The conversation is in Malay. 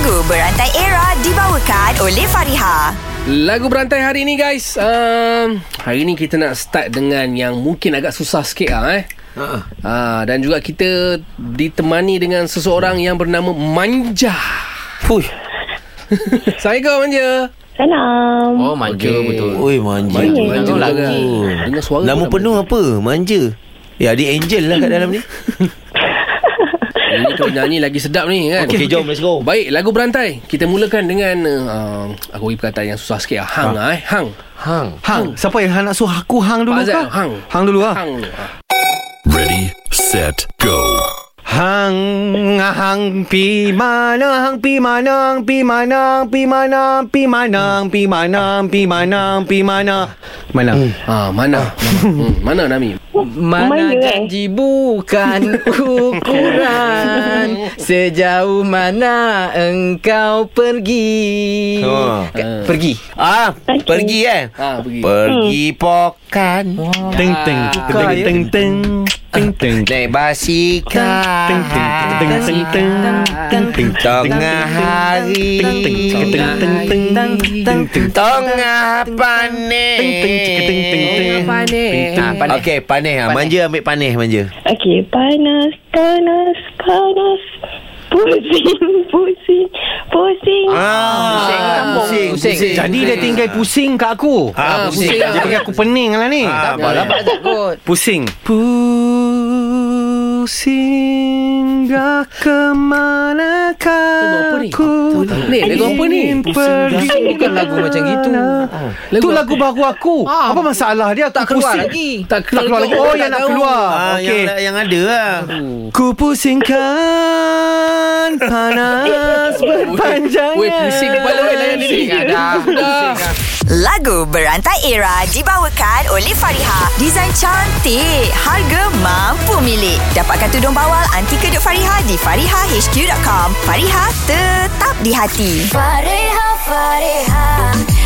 Lagu Berantai Era dibawakan oleh Fariha. Lagu berantai hari ni guys um, Hari ni kita nak start dengan yang mungkin agak susah sikit lah eh Ha. uh, Dan juga kita ditemani dengan seseorang yang bernama Manja Fuh. Assalamualaikum Manja Salam. Oh manja Okey. betul Oi manja. Manja, Manja lagi. kan. Dengar suara Nama penuh apa? Manja. Ya, adik Angel lah kat dalam ni. Ini kalau nyanyi lagi sedap ni kan? Okey, jom let's go. Baik, lagu berantai. Kita mulakan dengan uh, Aku bagi perkataan yang susah sikit lah. Hang lah eh. Hang. Hang. Hang. Siapa yang hang nak suruh aku hang dulu Pak kah? Hang. Hang dulu lah Hang. Dulu. Ready, set, go. Hang hang pi mana hang pi mana hang pi mana hang pi mana hang pi mana hang pi mana hang pi mana hang pi mana? Mana Ah, Mana? Hmm, Mana Nami? Mana eh? janji bukan ukuran. Sejauh mana engkau pergi? Ha. Ka- Pergi? Ah, pergi. eh. Ah, pergi. Pergi pokan. teng teng. Teng teng teng Naik basikal Tengah hari Tengah panik Okay panik Manja ambil panik manja Okay panas Panas Panas Pusing, pusing, pusing. Ah, Pusing, pusing. jadi dia tinggal pusing kat aku. Ah, pusing. Dia bagi aku pening lah ni. Ah, Tak? apalah Pak Zat kot Pusing. Pusing dah ke manakah Lagu apa ni? aku? Ni, lagu apa ni? ingin pergi Bukan lagu macam gitu. Itu lagu baru aku. Ah. Apa masalah dia? Tak keluar pusing. lagi. Tak Tak keluar lagi. Oh yang nak keluar. Ah, Okey. yang, yang ada lah. Ku pusingkan Panas berpanjangnya. Weh, pusing kepala weh layan diri. Pusing. Pusing ah. Lagu Berantai Era dibawakan oleh Fariha. Desain cantik, harga. Dapatkan tudung bawal anti kedut Fariha di farihahq.com. Fariha tetap di hati. Yang ter